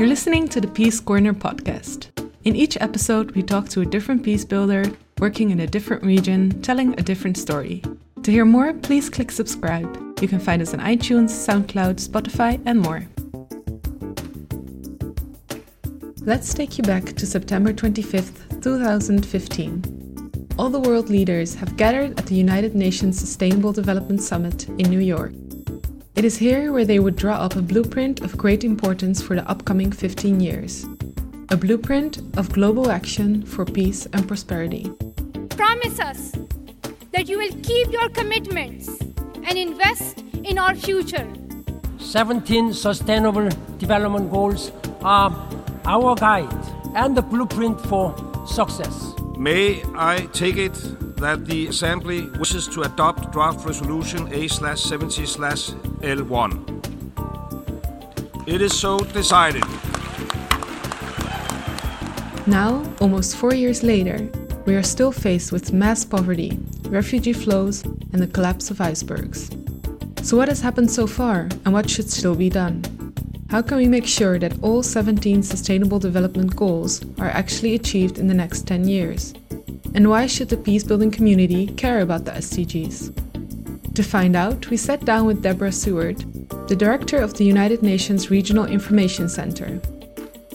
You're listening to the Peace Corner podcast. In each episode, we talk to a different peace builder working in a different region, telling a different story. To hear more, please click subscribe. You can find us on iTunes, SoundCloud, Spotify, and more. Let's take you back to September 25th, 2015. All the world leaders have gathered at the United Nations Sustainable Development Summit in New York. It is here where they would draw up a blueprint of great importance for the upcoming 15 years. A blueprint of global action for peace and prosperity. Promise us that you will keep your commitments and invest in our future. 17 Sustainable Development Goals are our guide and the blueprint for success. May I take it that the Assembly wishes to adopt draft resolution A/70/L1. It is so decided. Now, almost four years later, we are still faced with mass poverty, refugee flows, and the collapse of icebergs. So, what has happened so far, and what should still be done? How can we make sure that all 17 Sustainable Development Goals are actually achieved in the next 10 years? And why should the peace building community care about the SDGs? To find out, we sat down with Deborah Seward, the director of the United Nations Regional Information Center.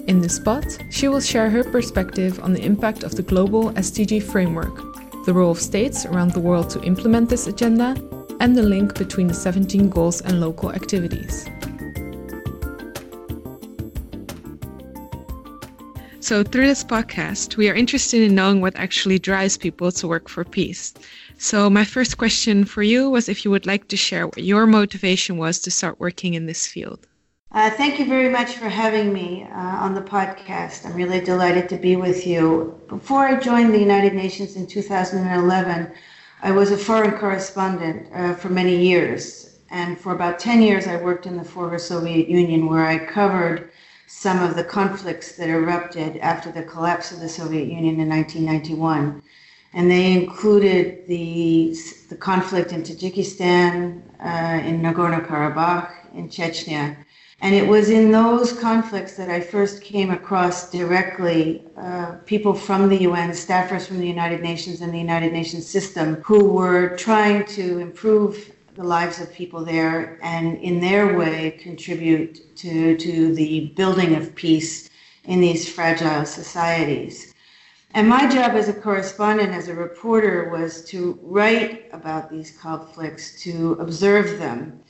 In this spot, she will share her perspective on the impact of the global SDG framework, the role of states around the world to implement this agenda, and the link between the 17 goals and local activities. So, through this podcast, we are interested in knowing what actually drives people to work for peace. So, my first question for you was if you would like to share what your motivation was to start working in this field. Uh, thank you very much for having me uh, on the podcast. I'm really delighted to be with you. Before I joined the United Nations in 2011, I was a foreign correspondent uh, for many years. And for about 10 years, I worked in the former Soviet Union where I covered some of the conflicts that erupted after the collapse of the Soviet Union in 1991. And they included the, the conflict in Tajikistan, uh, in Nagorno Karabakh, in Chechnya. And it was in those conflicts that I first came across directly uh, people from the UN, staffers from the United Nations and the United Nations system, who were trying to improve the lives of people there and in their way contribute to, to the building of peace in these fragile societies. And my job as a correspondent, as a reporter, was to write about these conflicts, to observe them.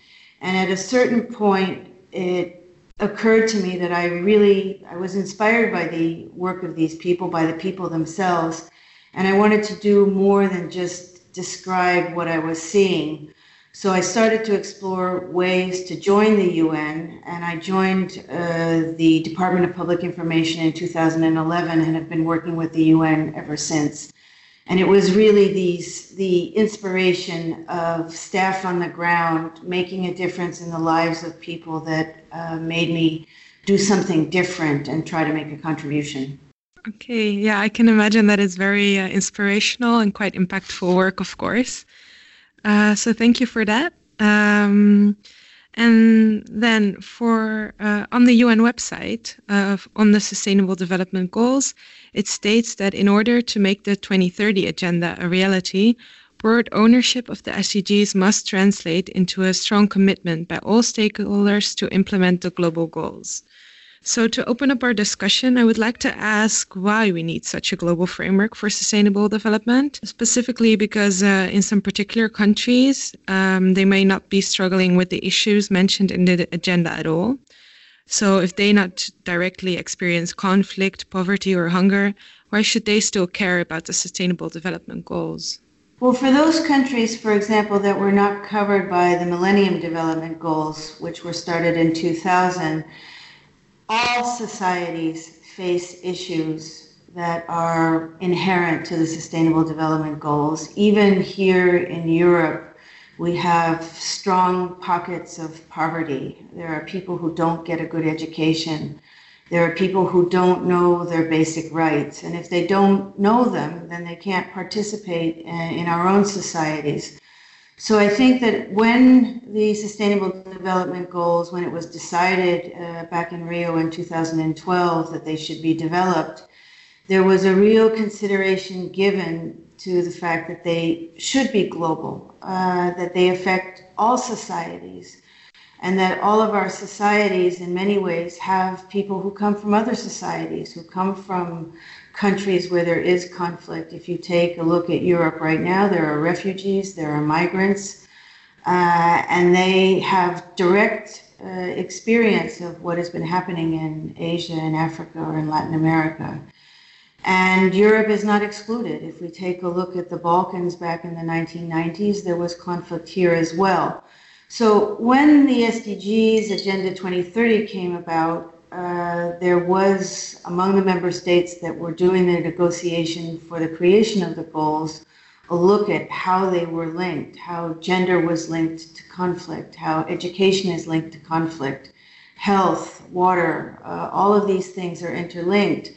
And at a certain point, it occurred to me that I really I was inspired by the work of these people, by the people themselves, and I wanted to do more than just describe what I was seeing. So I started to explore ways to join the UN, and I joined uh, the Department of Public Information in 2011 and have been working with the UN ever since. And it was really these, the inspiration of staff on the ground making a difference in the lives of people that uh, made me do something different and try to make a contribution. Okay, yeah, I can imagine that is very uh, inspirational and quite impactful work, of course. Uh, so thank you for that. Um, and then for uh, on the UN website uh, on the Sustainable Development Goals, it states that in order to make the 2030 agenda a reality, broad ownership of the SDGs must translate into a strong commitment by all stakeholders to implement the global goals. So, to open up our discussion, I would like to ask why we need such a global framework for sustainable development, specifically because uh, in some particular countries, um, they may not be struggling with the issues mentioned in the agenda at all. So, if they not directly experience conflict, poverty, or hunger, why should they still care about the sustainable development goals? Well, for those countries, for example, that were not covered by the Millennium Development Goals, which were started in 2000, all societies face issues that are inherent to the Sustainable Development Goals. Even here in Europe, we have strong pockets of poverty. There are people who don't get a good education. There are people who don't know their basic rights. And if they don't know them, then they can't participate in our own societies. So I think that when the Sustainable Development Goals, when it was decided uh, back in Rio in 2012 that they should be developed, there was a real consideration given to the fact that they should be global, uh, that they affect all societies, and that all of our societies, in many ways, have people who come from other societies, who come from countries where there is conflict. If you take a look at Europe right now, there are refugees, there are migrants, uh, and they have direct uh, experience of what has been happening in Asia and Africa or in Latin America. And Europe is not excluded. If we take a look at the Balkans back in the 1990s, there was conflict here as well. So when the SDGs Agenda 2030 came about, uh, there was among the member states that were doing the negotiation for the creation of the goals a look at how they were linked, how gender was linked to conflict, how education is linked to conflict, health, water, uh, all of these things are interlinked.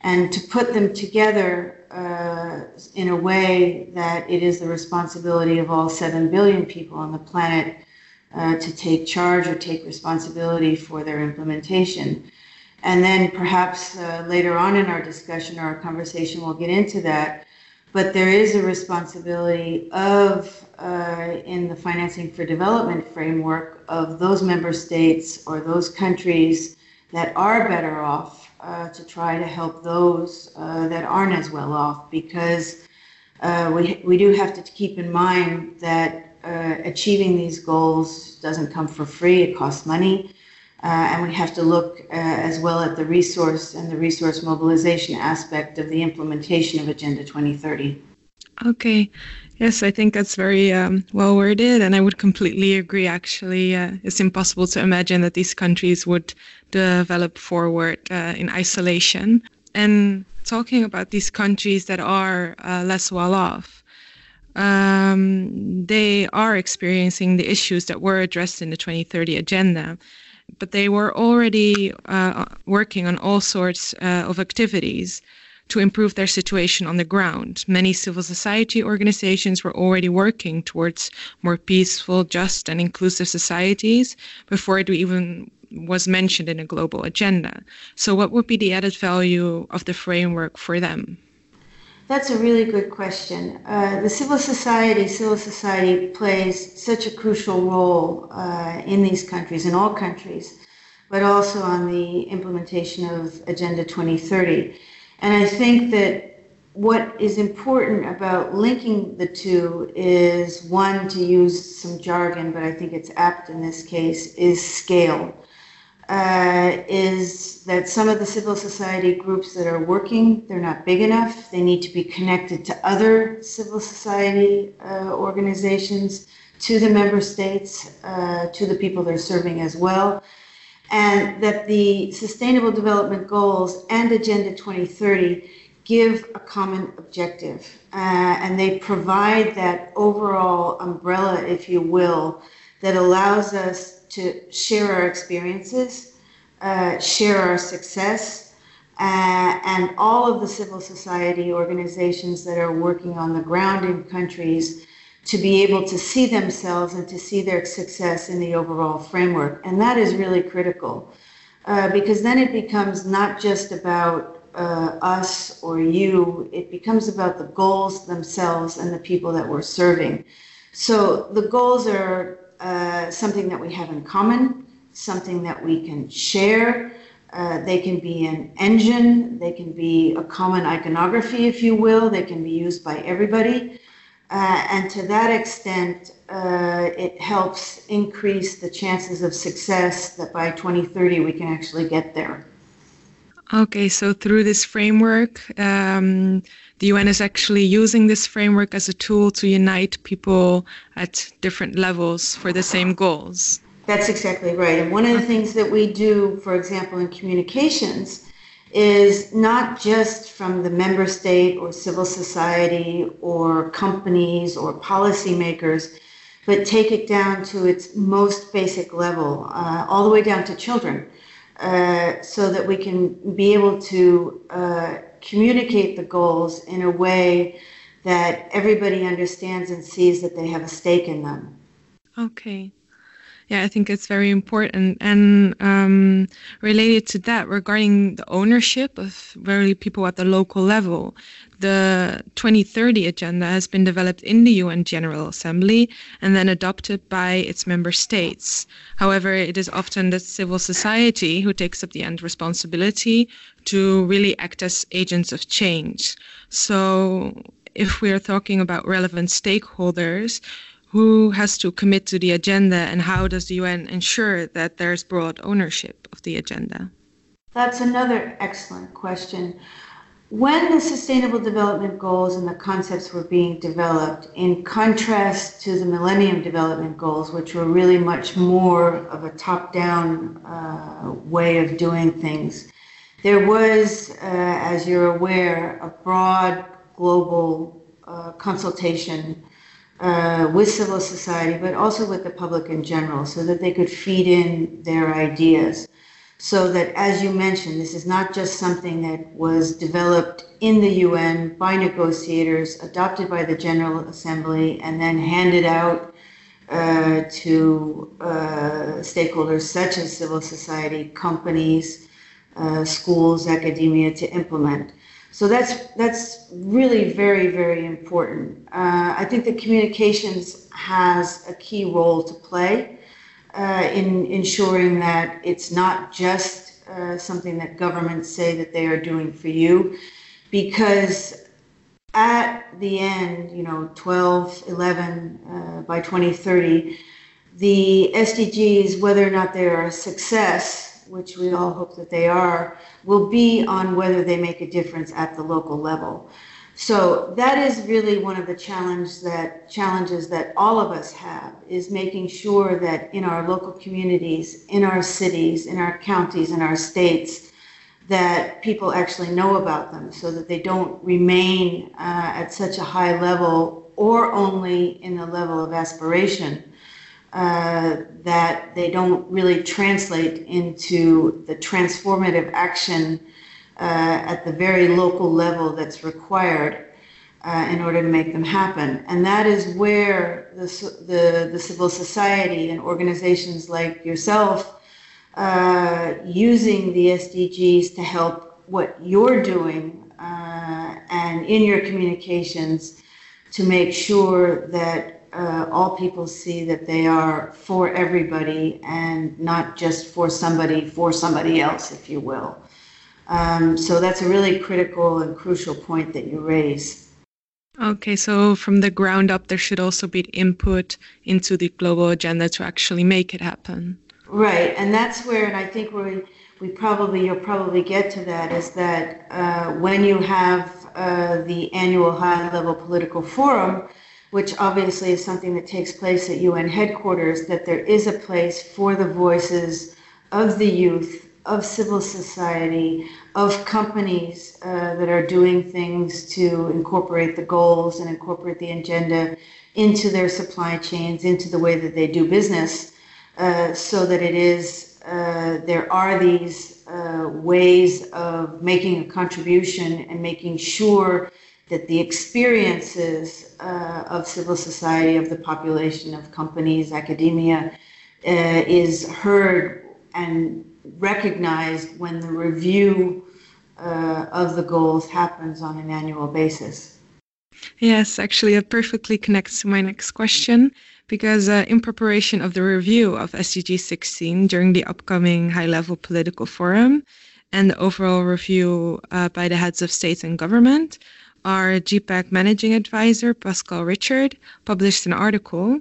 And to put them together uh, in a way that it is the responsibility of all 7 billion people on the planet uh, to take charge or take responsibility for their implementation. And then perhaps uh, later on in our discussion or our conversation, we'll get into that. But there is a responsibility of, uh, in the financing for development framework, of those member states or those countries that are better off uh, to try to help those uh, that aren't as well off because uh, we, we do have to keep in mind that uh, achieving these goals doesn't come for free, it costs money. Uh, and we have to look uh, as well at the resource and the resource mobilization aspect of the implementation of Agenda 2030. Okay. Yes, I think that's very um, well worded, and I would completely agree. Actually, uh, it's impossible to imagine that these countries would develop forward uh, in isolation. And talking about these countries that are uh, less well off, um, they are experiencing the issues that were addressed in the 2030 agenda. But they were already uh, working on all sorts uh, of activities to improve their situation on the ground. Many civil society organizations were already working towards more peaceful, just, and inclusive societies before it even was mentioned in a global agenda. So, what would be the added value of the framework for them? That's a really good question. Uh, the civil society, civil society plays such a crucial role uh, in these countries, in all countries, but also on the implementation of Agenda 2030. And I think that what is important about linking the two is one, to use some jargon, but I think it's apt in this case, is scale uh, is that some of the civil society groups that are working, they're not big enough. They need to be connected to other civil society uh, organizations, to the member states, uh, to the people they're serving as well. And that the Sustainable Development Goals and Agenda 2030 give a common objective. Uh, and they provide that overall umbrella, if you will, that allows us to share our experiences, uh, share our success, uh, and all of the civil society organizations that are working on the ground in countries to be able to see themselves and to see their success in the overall framework. And that is really critical uh, because then it becomes not just about uh, us or you, it becomes about the goals themselves and the people that we're serving. So the goals are uh, something that we have in common, something that we can share. Uh, they can be an engine, they can be a common iconography, if you will, they can be used by everybody. Uh, and to that extent, uh, it helps increase the chances of success that by 2030 we can actually get there. Okay, so through this framework, um, the UN is actually using this framework as a tool to unite people at different levels for the same goals. That's exactly right. And one of the things that we do, for example, in communications, is not just from the member state or civil society or companies or policymakers, but take it down to its most basic level, uh, all the way down to children, uh, so that we can be able to uh, communicate the goals in a way that everybody understands and sees that they have a stake in them. Okay. Yeah, I think it's very important. And um, related to that, regarding the ownership of really people at the local level, the 2030 agenda has been developed in the UN General Assembly and then adopted by its member states. However, it is often the civil society who takes up the end responsibility to really act as agents of change. So, if we are talking about relevant stakeholders, who has to commit to the agenda and how does the UN ensure that there's broad ownership of the agenda? That's another excellent question. When the Sustainable Development Goals and the concepts were being developed, in contrast to the Millennium Development Goals, which were really much more of a top down uh, way of doing things, there was, uh, as you're aware, a broad global uh, consultation uh, with civil society, but also with the public in general, so that they could feed in their ideas. So that, as you mentioned, this is not just something that was developed in the UN by negotiators, adopted by the General Assembly, and then handed out uh, to uh, stakeholders such as civil society, companies, uh, schools, academia to implement. So that's that's really very very important. Uh, I think that communications has a key role to play uh, in ensuring that it's not just uh, something that governments say that they are doing for you, because at the end, you know, 12, 11 uh, by 2030, the SDGs, whether or not they are a success, which we all hope that they are, will be on whether they make a difference at the local level. So that is really one of the challenge that challenges that all of us have is making sure that in our local communities, in our cities, in our counties, in our states, that people actually know about them so that they don't remain uh, at such a high level or only in the level of aspiration uh, that they don't really translate into the transformative action at the very local level that's required uh, in order to make them happen. And that is where the, the, the civil society and organizations like yourself uh, using the SDGs to help what you're doing uh, and in your communications to make sure that uh, all people see that they are for everybody and not just for somebody, for somebody else, if you will. Um, so that's a really critical and crucial point that you raise. Okay, so from the ground up, there should also be input into the global agenda to actually make it happen. Right, and that's where, and I think we we probably you'll probably get to that is that uh, when you have uh, the annual high-level political forum, which obviously is something that takes place at UN headquarters, that there is a place for the voices of the youth, of civil society, of companies uh, that are doing things to incorporate the goals and incorporate the agenda into their supply chains, into the way that they do business, uh, so that it is, uh, there are these uh, ways of making a contribution and making sure that the experiences uh, of civil society, of the population, of companies, academia, uh, is heard and recognized when the review uh, of the goals happens on an annual basis. Yes, actually, it perfectly connects to my next question because uh, in preparation of the review of SDG 16 during the upcoming high level political forum and the overall review uh, by the heads of state and government, our GPPAC managing advisor, Pascal Richard, published an article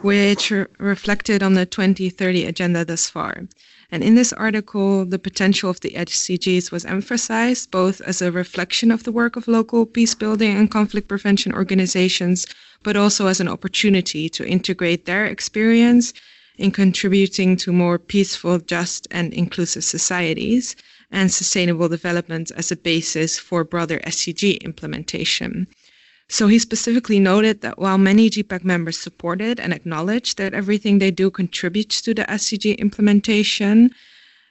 which re- reflected on the 2030 agenda thus far. And in this article, the potential of the SDGs was emphasized both as a reflection of the work of local peace building and conflict prevention organizations, but also as an opportunity to integrate their experience in contributing to more peaceful, just, and inclusive societies and sustainable development as a basis for broader SDG implementation. So he specifically noted that while many GPPAC members supported and acknowledged that everything they do contributes to the SDG implementation,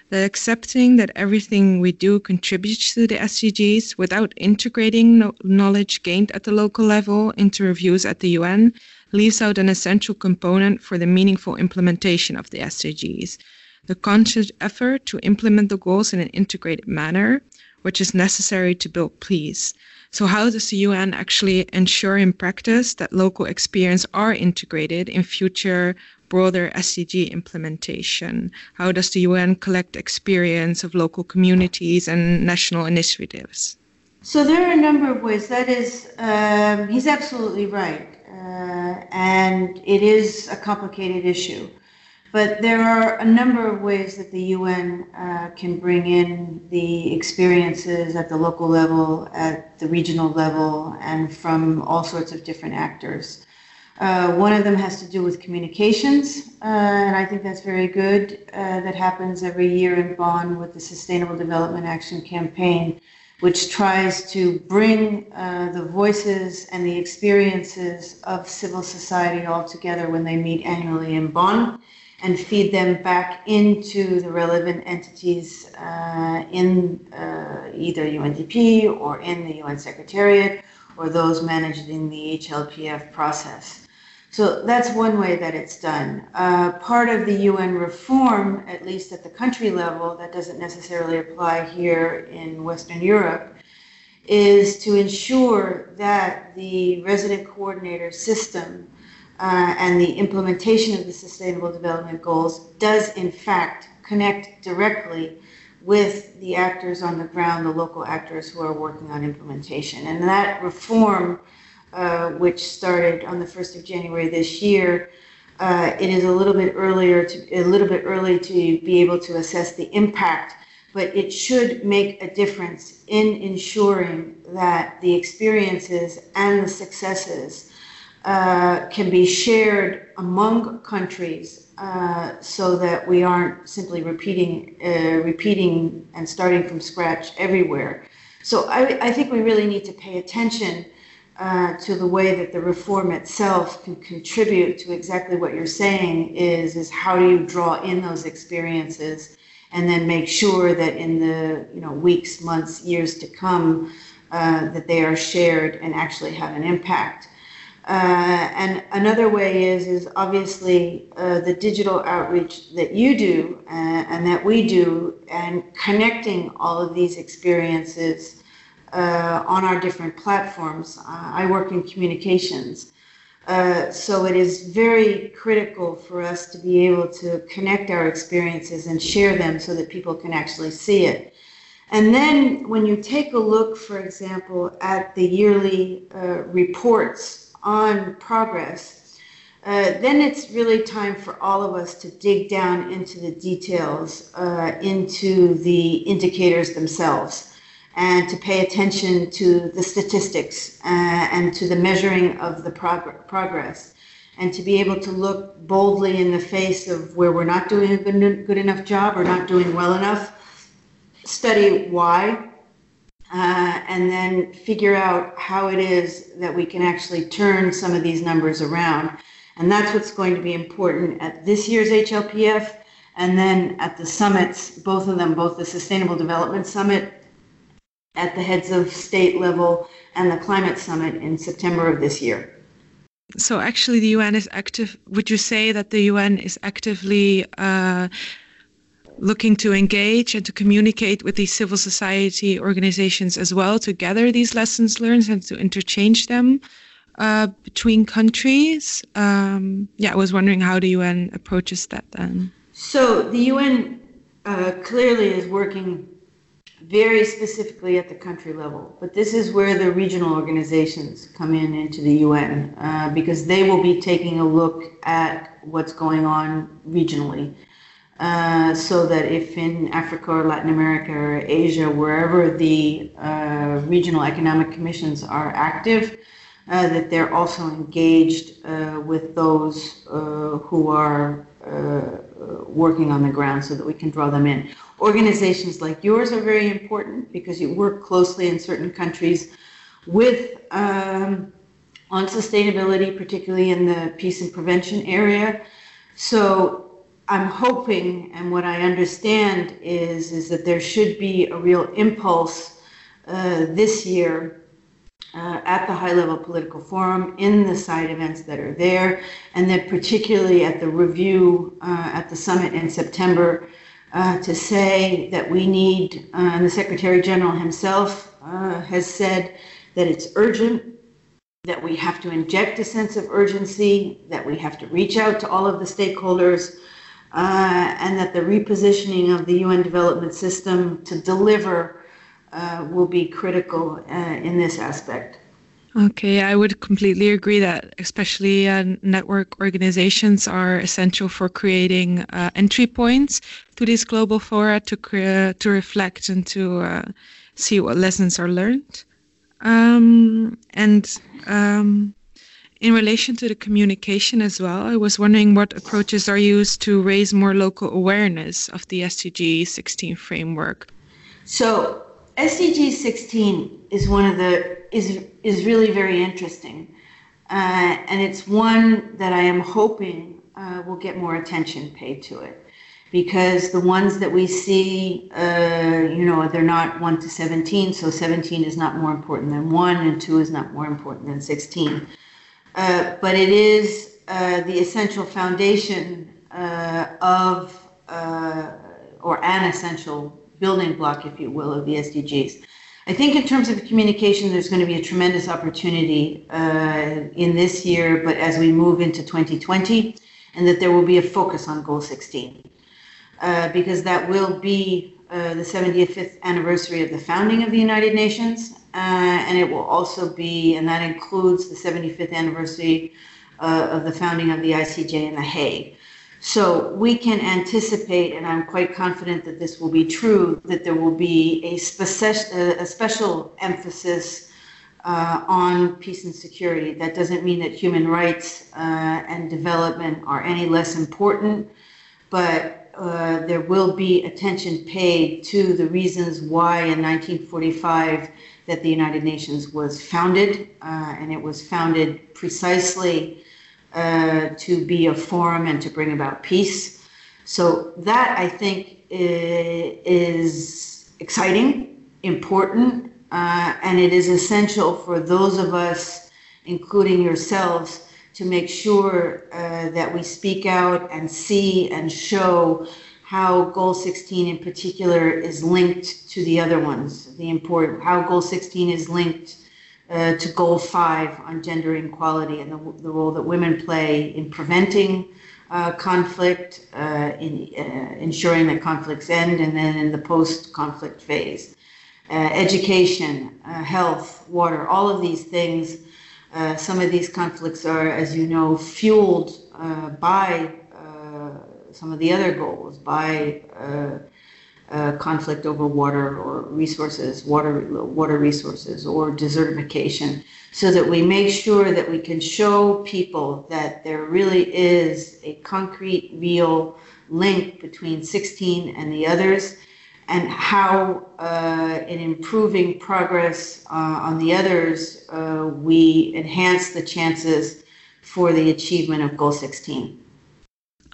that accepting that everything we do contributes to the SDGs without integrating no- knowledge gained at the local level into reviews at the UN leaves out an essential component for the meaningful implementation of the SDGs the conscious effort to implement the goals in an integrated manner, which is necessary to build peace. So, how does the UN actually ensure in practice that local experience are integrated in future broader SDG implementation? How does the UN collect experience of local communities and national initiatives? So there are a number of ways. That is, um, he's absolutely right, uh, and it is a complicated issue. But there are a number of ways that the UN uh, can bring in the experiences at the local level, at the regional level, and from all sorts of different actors. Uh, one of them has to do with communications, uh, and I think that's very good. Uh, that happens every year in Bonn with the Sustainable Development Action Campaign, which tries to bring uh, the voices and the experiences of civil society all together when they meet annually in Bonn and feed them back into the relevant entities uh, in uh, either UNDP or in the UN Secretariat or those managed in the HLPF process. So that's one way that it's done. Uh, part of the UN reform, at least at the country level, that doesn't necessarily apply here in Western Europe, is to ensure that the resident coordinator system uh, and the implementation of the Sustainable Development Goals does, in fact, connect directly with the actors on the ground, the local actors who are working on implementation. And that reform uh, which started on the 1st of January this year, uh, it is a little bit earlier to a little bit early to be able to assess the impact, but it should make a difference in ensuring that the experiences and the successes uh, can be shared among countries uh, so that we aren't simply repeating uh, repeating and starting from scratch everywhere. So I, I think we really need to pay attention uh, to the way that the reform itself can contribute to exactly what you're saying is is how do you draw in those experiences and then make sure that in the you know weeks months years to come uh, that they are shared and actually have an impact uh, and another way is is obviously uh, the digital outreach that you do uh, and that we do and connecting all of these experiences uh, on our different platforms. Uh, I work in communications. Uh, so it is very critical for us to be able to connect our experiences and share them so that people can actually see it. And then when you take a look, for example, at the yearly reports on progress, uh, then it's really time for all of us to dig down into the details, uh, into the indicators themselves and to pay attention to the statistics uh, and to the measuring of the prog- progress and to be able to look boldly in the face of where we're not doing a good, good enough job or not doing well enough, study why, uh, and then figure out how it is that we can actually turn some of these numbers around. And that's what's going to be important at this year's HLPF and then at the summits, both of them, both the Sustainable Development Summit at the heads of state level and the climate summit in September of this year. So actually, the UN is active. Would you say that the UN is actively uh, looking to engage and to communicate with these civil society organizations as well to gather these lessons learned and to interchange them uh, between countries? Um, yeah, I was wondering how the UN approaches that then. So the UN uh, clearly is working very specifically at the country level. But this is where the regional organizations come in into the UN uh, because they will be taking a look at what's going on regionally. Uh, so that if in Africa or Latin America or Asia, wherever the uh, regional economic commissions are active, uh, that they're also engaged uh, with those uh, who are working on the ground so that we can draw them in. Organizations like yours are very important because you work closely in certain countries with um, on sustainability, particularly in the peace and prevention area. So I'm hoping, and what I understand is, is that there should be a real impulse uh, this year uh, at the high level political forum in the side events that are there, and that particularly at the review uh, at the summit in September uh, to say that we need, uh, and the Secretary General himself uh, has said that it's urgent, that we have to inject a sense of urgency, that we have to reach out to all of the stakeholders. Uh, and that the repositioning of the UN development system to deliver uh, will be critical uh, in this aspect. Okay, I would completely agree that especially uh, network organizations are essential for creating uh, entry points to these global fora to to reflect and to uh, see what lessons are learned. Um, and um, in relation to the communication as well, I was wondering what approaches are used to raise more local awareness of the SDG 16 framework. So SDG 16 is one of the is is really very interesting, uh, and it's one that I am hoping uh, will get more attention paid to it, because the ones that we see, uh, you know, they're not one to 17, so 17 is not more important than one, and two is not more important than 16. Uh, but it is uh, the essential foundation uh, of or an essential building block, if you will, of the SDGs. I think in terms of communication, there's going to be a tremendous opportunity uh, in this year, but as we move into 2020, and that there will be a focus on Goal 16, uh, because that will be uh, the 75th anniversary of the founding of the United Nations, uh, and it will also be, and that includes the 75th anniversary uh, of the founding of the ICJ in The Hague. So we can anticipate, and I'm quite confident that this will be true, that there will be a, a special emphasis uh, on peace and security. That doesn't mean that human rights uh, and development are any less important, but uh, there will be attention paid to the reasons why in 1945 that the United Nations was founded, uh, and it was founded precisely uh, to be a forum and to bring about peace. So that I think is exciting, important, uh, and it is essential for those of us, including yourselves, to make sure uh, that we speak out and see and show how Goal 16 in particular is linked to the other ones. The important how Goal 16 is linked uh, to goal five on gender inequality and the, the role that women play in preventing uh, conflict, uh, in uh, ensuring that conflicts end, and then in the post-conflict phase. Uh, education, uh, health, water, all of these things. some of these conflicts are, as you know, fueled by some of the other goals, by uh, conflict over water or resources, water water resources or desertification, so that we make sure that we can show people that there really is a concrete, real link between 16 and the others, and how uh, in improving progress uh, on the others, uh, we enhance the chances for the achievement of Goal 16.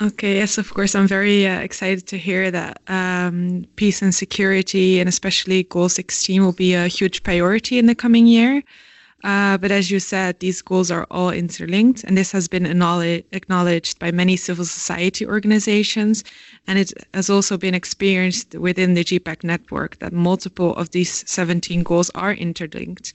Okay, yes, of course. I'm very uh, excited to hear that um, peace and security, and especially Goal 16, will be a huge priority in the coming year. Uh, but as you said, these goals are all interlinked, and this has been acknowledged by many civil society organizations, and it has also been experienced within the GPPAC network that multiple of these 17 goals are interlinked.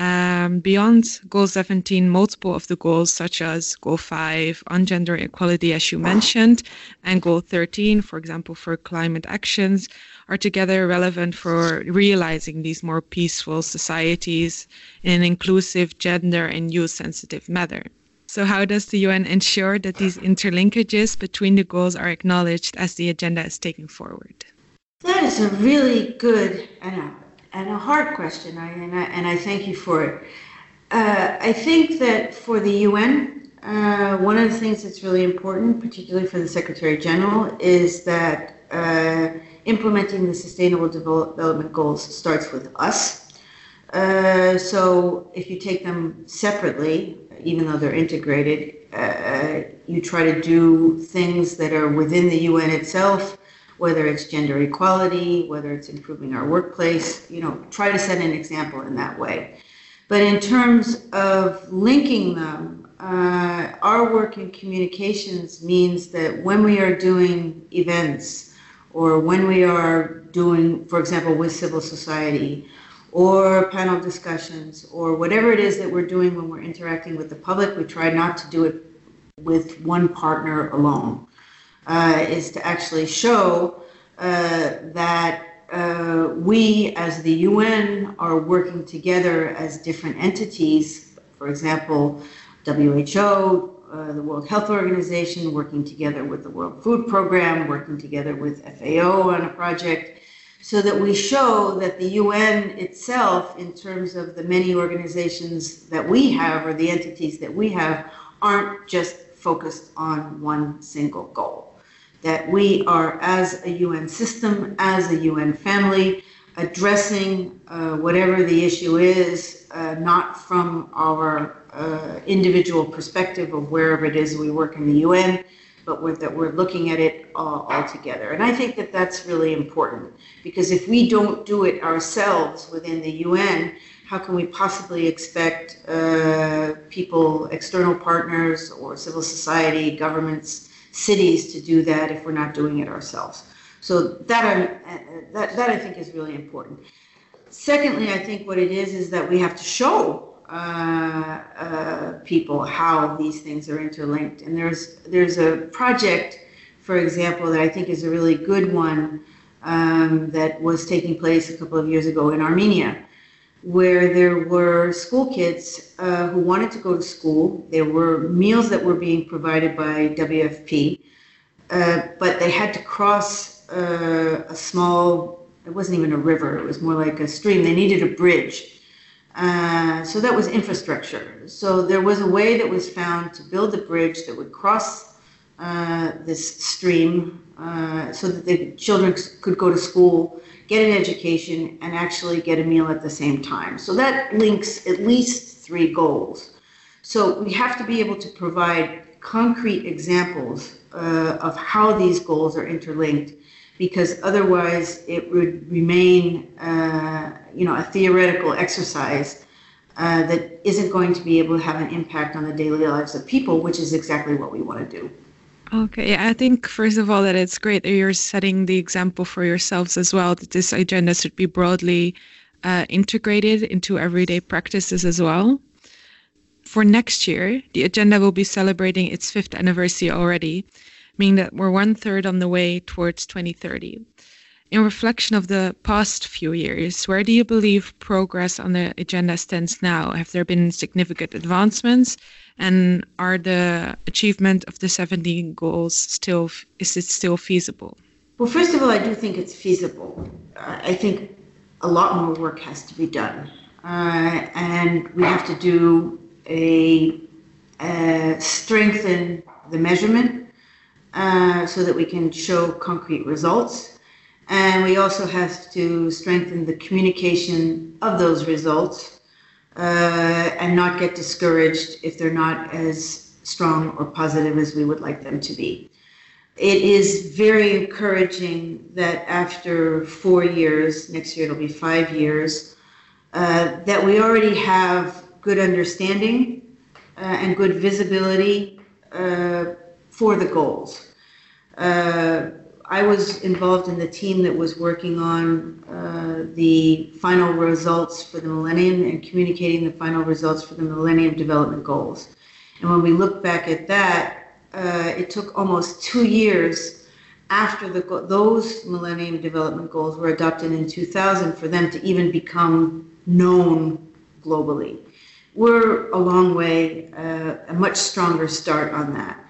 Um, beyond Goal 17, multiple of the goals, such as Goal 5 on gender equality, as you mentioned, and Goal 13, for example, for climate actions, are together relevant for realizing these more peaceful societies in an inclusive, gender, and youth sensitive manner. So, how does the UN ensure that these interlinkages between the goals are acknowledged as the agenda is taken forward? That is a really good, know, and a hard question, I, and, I, and I thank you for it. Uh, I think that for the UN, uh, one of the things that's really important, particularly for the Secretary General, is that uh, implementing the Sustainable Development Goals starts with us. Uh, so if you take them separately, even though they're integrated, uh, you try to do things that are within the UN itself, whether it's gender equality, whether it's improving our workplace, you know, try to set an example in that way. But in terms of linking them, uh, our work in communications means that when we are doing events or when we are doing, for example, with civil society or panel discussions or whatever it is that we're doing when we're interacting with the public, we try not to do it with one partner alone, uh, is to actually show uh, that uh, we as the UN are working together as different entities. For example, WHO, uh, the World Health Organization, working together with the World Food Program, working together with FAO on a project, so that we show that the UN itself, in terms of the many organizations that we have or the entities that we have, aren't just focused on one single goal. That we are, as a UN system, as a UN family, addressing uh, whatever the issue is, uh, not from our uh, individual perspective of wherever it is we work in the UN, but that we're looking at it all, all together. And I think that that's really important because if we don't do it ourselves within the UN, how can we possibly expect uh, people, external partners, or civil society, governments, cities to do that if we're not doing it ourselves? So that, I, that, that I think is really important. Secondly, I think what it is is that we have to show uh, uh, people how these things are interlinked. And there's there's a project, for example, that I think is a really good one um, that was taking place a couple of years ago in Armenia, where there were school kids uh, who wanted to go to school. There were meals that were being provided by WFP, uh, but they had to cross uh, a small. It wasn't even a river. It was more like a stream. They needed a bridge uh, so that was infrastructure. So there was a way that was found to build a bridge that would cross uh, this stream uh, so that the children could go to school, get an education, and actually get a meal at the same time. So that links at least three goals. So we have to be able to provide concrete examples uh, of how these goals are interlinked because otherwise it would remain, uh, you know, a theoretical exercise uh, that isn't going to be able to have an impact on the daily lives of people, which is exactly what we want to do. Okay, I think first of all that it's great that you're setting the example for yourselves as well. That this agenda should be broadly uh, integrated into everyday practices as well. For next year, the agenda will be celebrating its fifth anniversary already, meaning that we're one third on the way towards 2030. In reflection of the past few years, where do you believe progress on the agenda stands now? Have there been significant advancements? And are the achievement of the 17 goals still, is it still feasible? Well, first of all, I do think it's feasible. Uh, I think a lot more work has to be done. Uh, and we have to do a, uh, strengthen the measurement uh, so that we can show concrete results. And we also have to strengthen the communication of those results uh, and not get discouraged if they're not as strong or positive as we would like them to be. It is very encouraging that after four years, next year it'll be five years, uh, that we already have good understanding uh, and good visibility uh, for the goals. I was involved in the team that was working on uh, the final results for the Millennium and communicating the final results for the Millennium Development Goals. And when we look back at that, uh, it took almost two years after the, those Millennium Development Goals were adopted in 2000 for them to even become known globally. We're a long way, uh, a much stronger start on that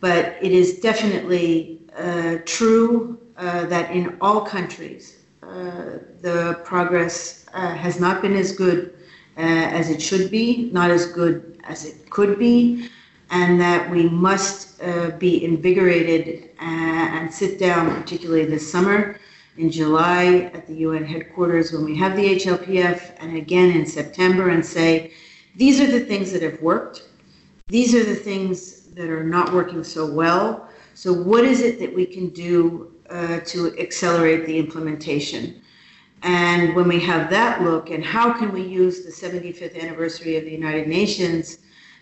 but it is definitely uh, true uh, that in all countries uh, the progress uh, has not been as good as it should be, not as good as it could be, and that we must be invigorated and sit down, particularly this summer in July at the UN headquarters when we have the HLPF, and again in September, and say, these are the things that have worked. These are the things that are not working so well. So, what is it that we can do uh, to accelerate the implementation? And when we have that look, and how can we use the 75th anniversary of the United Nations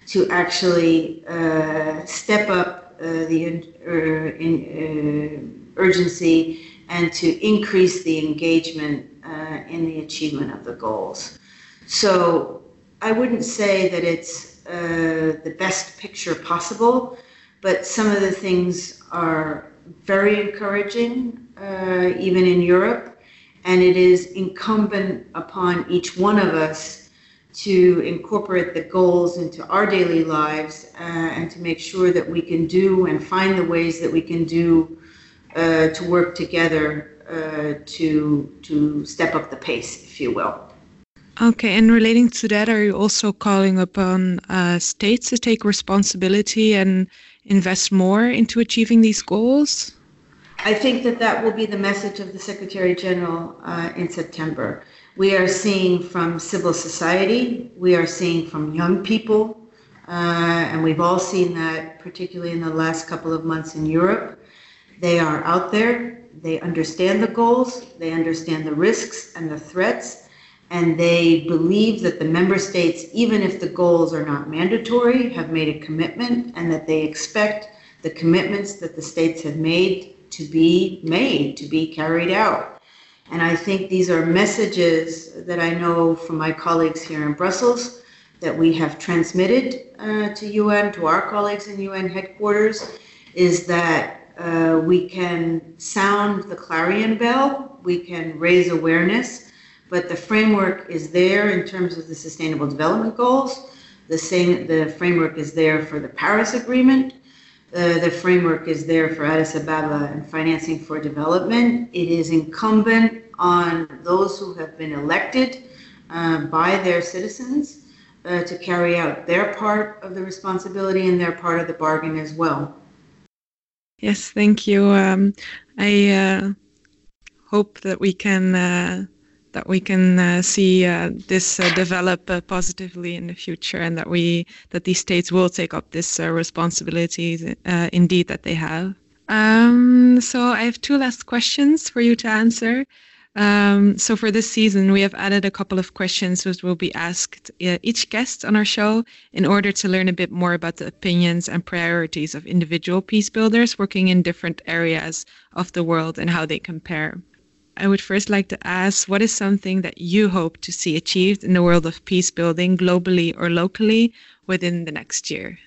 to actually uh, step up uh, the in, uh, urgency and to increase the engagement uh, in the achievement of the goals? So I wouldn't say that it's uh, the best picture possible, but some of the things are very encouraging, even in Europe and it is incumbent upon each one of us to incorporate the goals into our daily lives uh, and to make sure that we can do and find the ways that we can do uh, to work together uh, to to step up the pace, if you will. Okay, and relating to that, are you also calling upon uh, states to take responsibility and invest more into achieving these goals? I think that that will be the message of the Secretary General uh, in September. We are seeing from civil society, we are seeing from young people, uh, and we've all seen that, particularly in the last couple of months in Europe. They are out there, they understand the goals, they understand the risks and the threats, and they believe that the member states, even if the goals are not mandatory, have made a commitment and that they expect the commitments that the states have made to be made, to be carried out. And I think these are messages that I know from my colleagues here in Brussels that we have transmitted uh, to UN, to our colleagues in UN headquarters, is that uh, we can sound the clarion bell, we can raise awareness, but the framework is there in terms of the Sustainable Development Goals. The same, the framework is there for the Paris Agreement. Uh, the framework is there for Addis Ababa and financing for development. It is incumbent on those who have been elected uh, by their citizens uh, to carry out their part of the responsibility and their part of the bargain as well. Yes, thank you. Um, I uh, hope that we can uh, that we can uh, see uh, this uh, develop uh, positively in the future, and that we that these states will take up this uh, responsibility uh, indeed that they have. Um, so I have two last questions for you to answer. Um, so for this season, we have added a couple of questions which will be asked each guest on our show in order to learn a bit more about the opinions and priorities of individual peace builders working in different areas of the world and how they compare. I would first like to ask what is something that you hope to see achieved in the world of peace building globally or locally within the next year?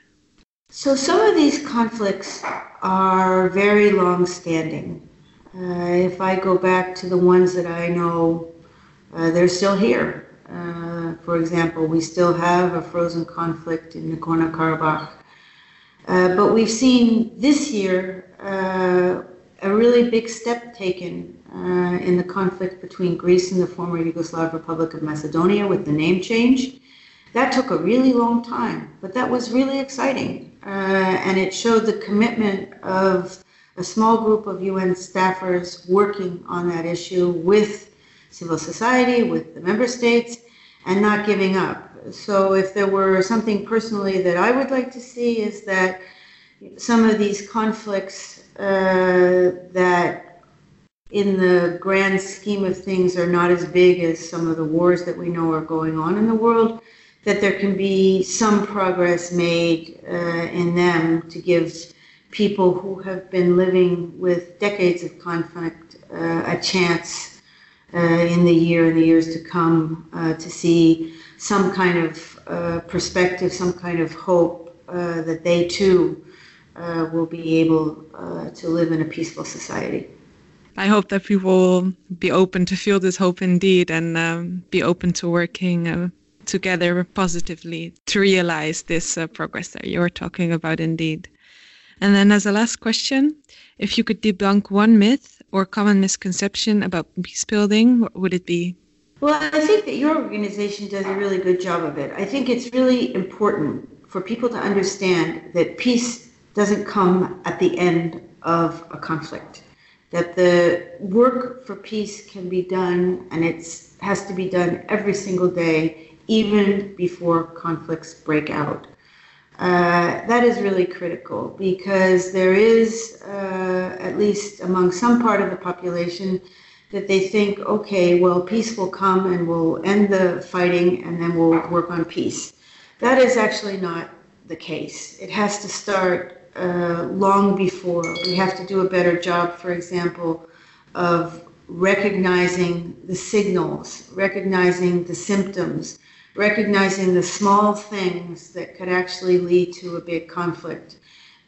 So, some of these conflicts are very long standing. Uh, if I go back to the ones that I know, uh, they're still here. Uh, for example, we still have a frozen conflict in Nagorno Karabakh. Uh, but we've seen this year uh, a really big step taken uh, in the conflict between Greece and the former Yugoslav Republic of Macedonia with the name change. That took a really long time, but that was really exciting. Uh, and it showed the commitment of a small group of UN staffers working on that issue with civil society, with the member states, and not giving up. So, if there were something personally that I would like to see, is that some of these conflicts uh, that in the grand scheme of things are not as big as some of the wars that we know are going on in the world, that there can be some progress made uh, in them to give people who have been living with decades of conflict uh, a chance uh, in the year and the years to come uh, to see some kind of uh, perspective, some kind of hope uh, that they too will be able to live in a peaceful society. I hope that people will be open to feel this hope indeed and um, be open to working uh, together positively to realize this uh, progress that you're talking about indeed. And then, as a last question, if you could debunk one myth or common misconception about peace building, what would it be? Well, I think that your organization does a really good job of it. I think it's really important for people to understand that peace doesn't come at the end of a conflict that the work for peace can be done and it has to be done every single day, even before conflicts break out. Uh, that is really critical because there is, uh, at least among some part of the population, that they think, okay, well, peace will come and we'll end the fighting and then we'll work on peace. That is actually not the case. It has to start uh, long before. We have to do a better job, for example, of recognizing the signals, recognizing the symptoms, recognizing the small things that could actually lead to a big conflict,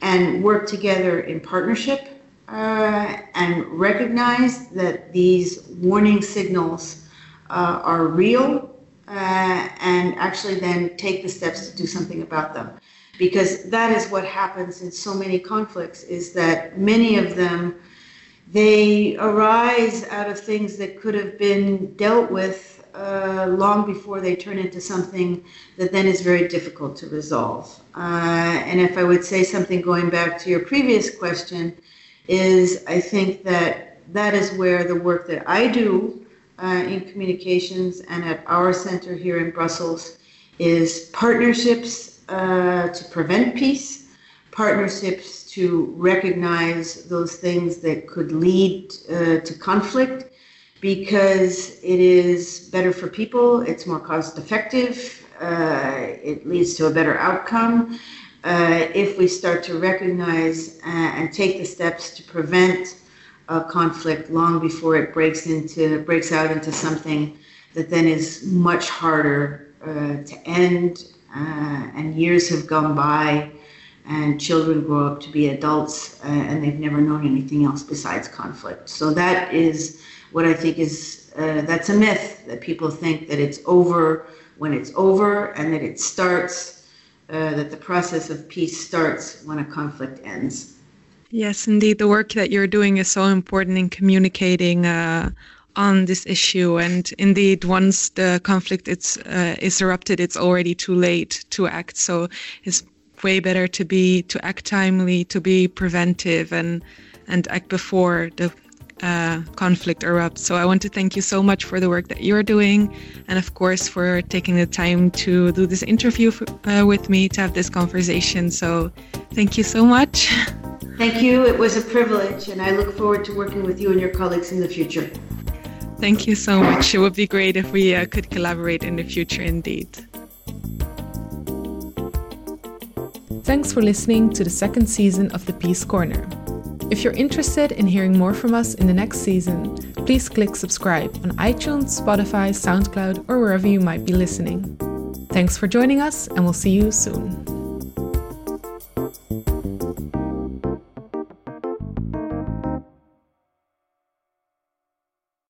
and work together in partnership uh, and recognize that these warning signals uh, are real uh, and actually then take the steps to do something about them because that is what happens in so many conflicts is that many of them they arise out of things that could have been dealt with uh, long before they turn into something that then is very difficult to resolve. Uh, and if I would say something going back to your previous question, is I think that that is where the work that I do uh, in communications and at our center here in Brussels is partnerships uh, to prevent peace, partnerships to recognize those things that could lead uh, to conflict because it is better for people, it's more cost effective, uh, it leads to a better outcome. Uh, if we start to recognize uh, and take the steps to prevent a conflict long before it breaks into breaks out into something that then is much harder uh, to end, uh, and years have gone by, and children grow up to be adults, uh, and they've never known anything else besides conflict. So that is what I think is uh, that's a myth that people think that it's over when it's over, and that it starts. Uh, that the process of peace starts when a conflict ends. Yes, indeed. The work that you're doing is so important in communicating uh, on this issue. And indeed, once the conflict it's, uh, is erupted, it's already too late to act. So it's way better to be to act timely, to be preventive, and and act before the uh, conflict erupts. So I want to thank you so much for the work that you're doing, and of course for taking the time to do this interview uh, with me to have this conversation. So thank you so much. Thank you. It was a privilege, and I look forward to working with you and your colleagues in the future. Thank you so much. It would be great if we uh, could collaborate in the future indeed. Thanks for listening to the second season of the Peace Corner. If you're interested in hearing more from us in the next season, please click subscribe on iTunes, Spotify, SoundCloud, or wherever you might be listening. Thanks for joining us, and we'll see you soon.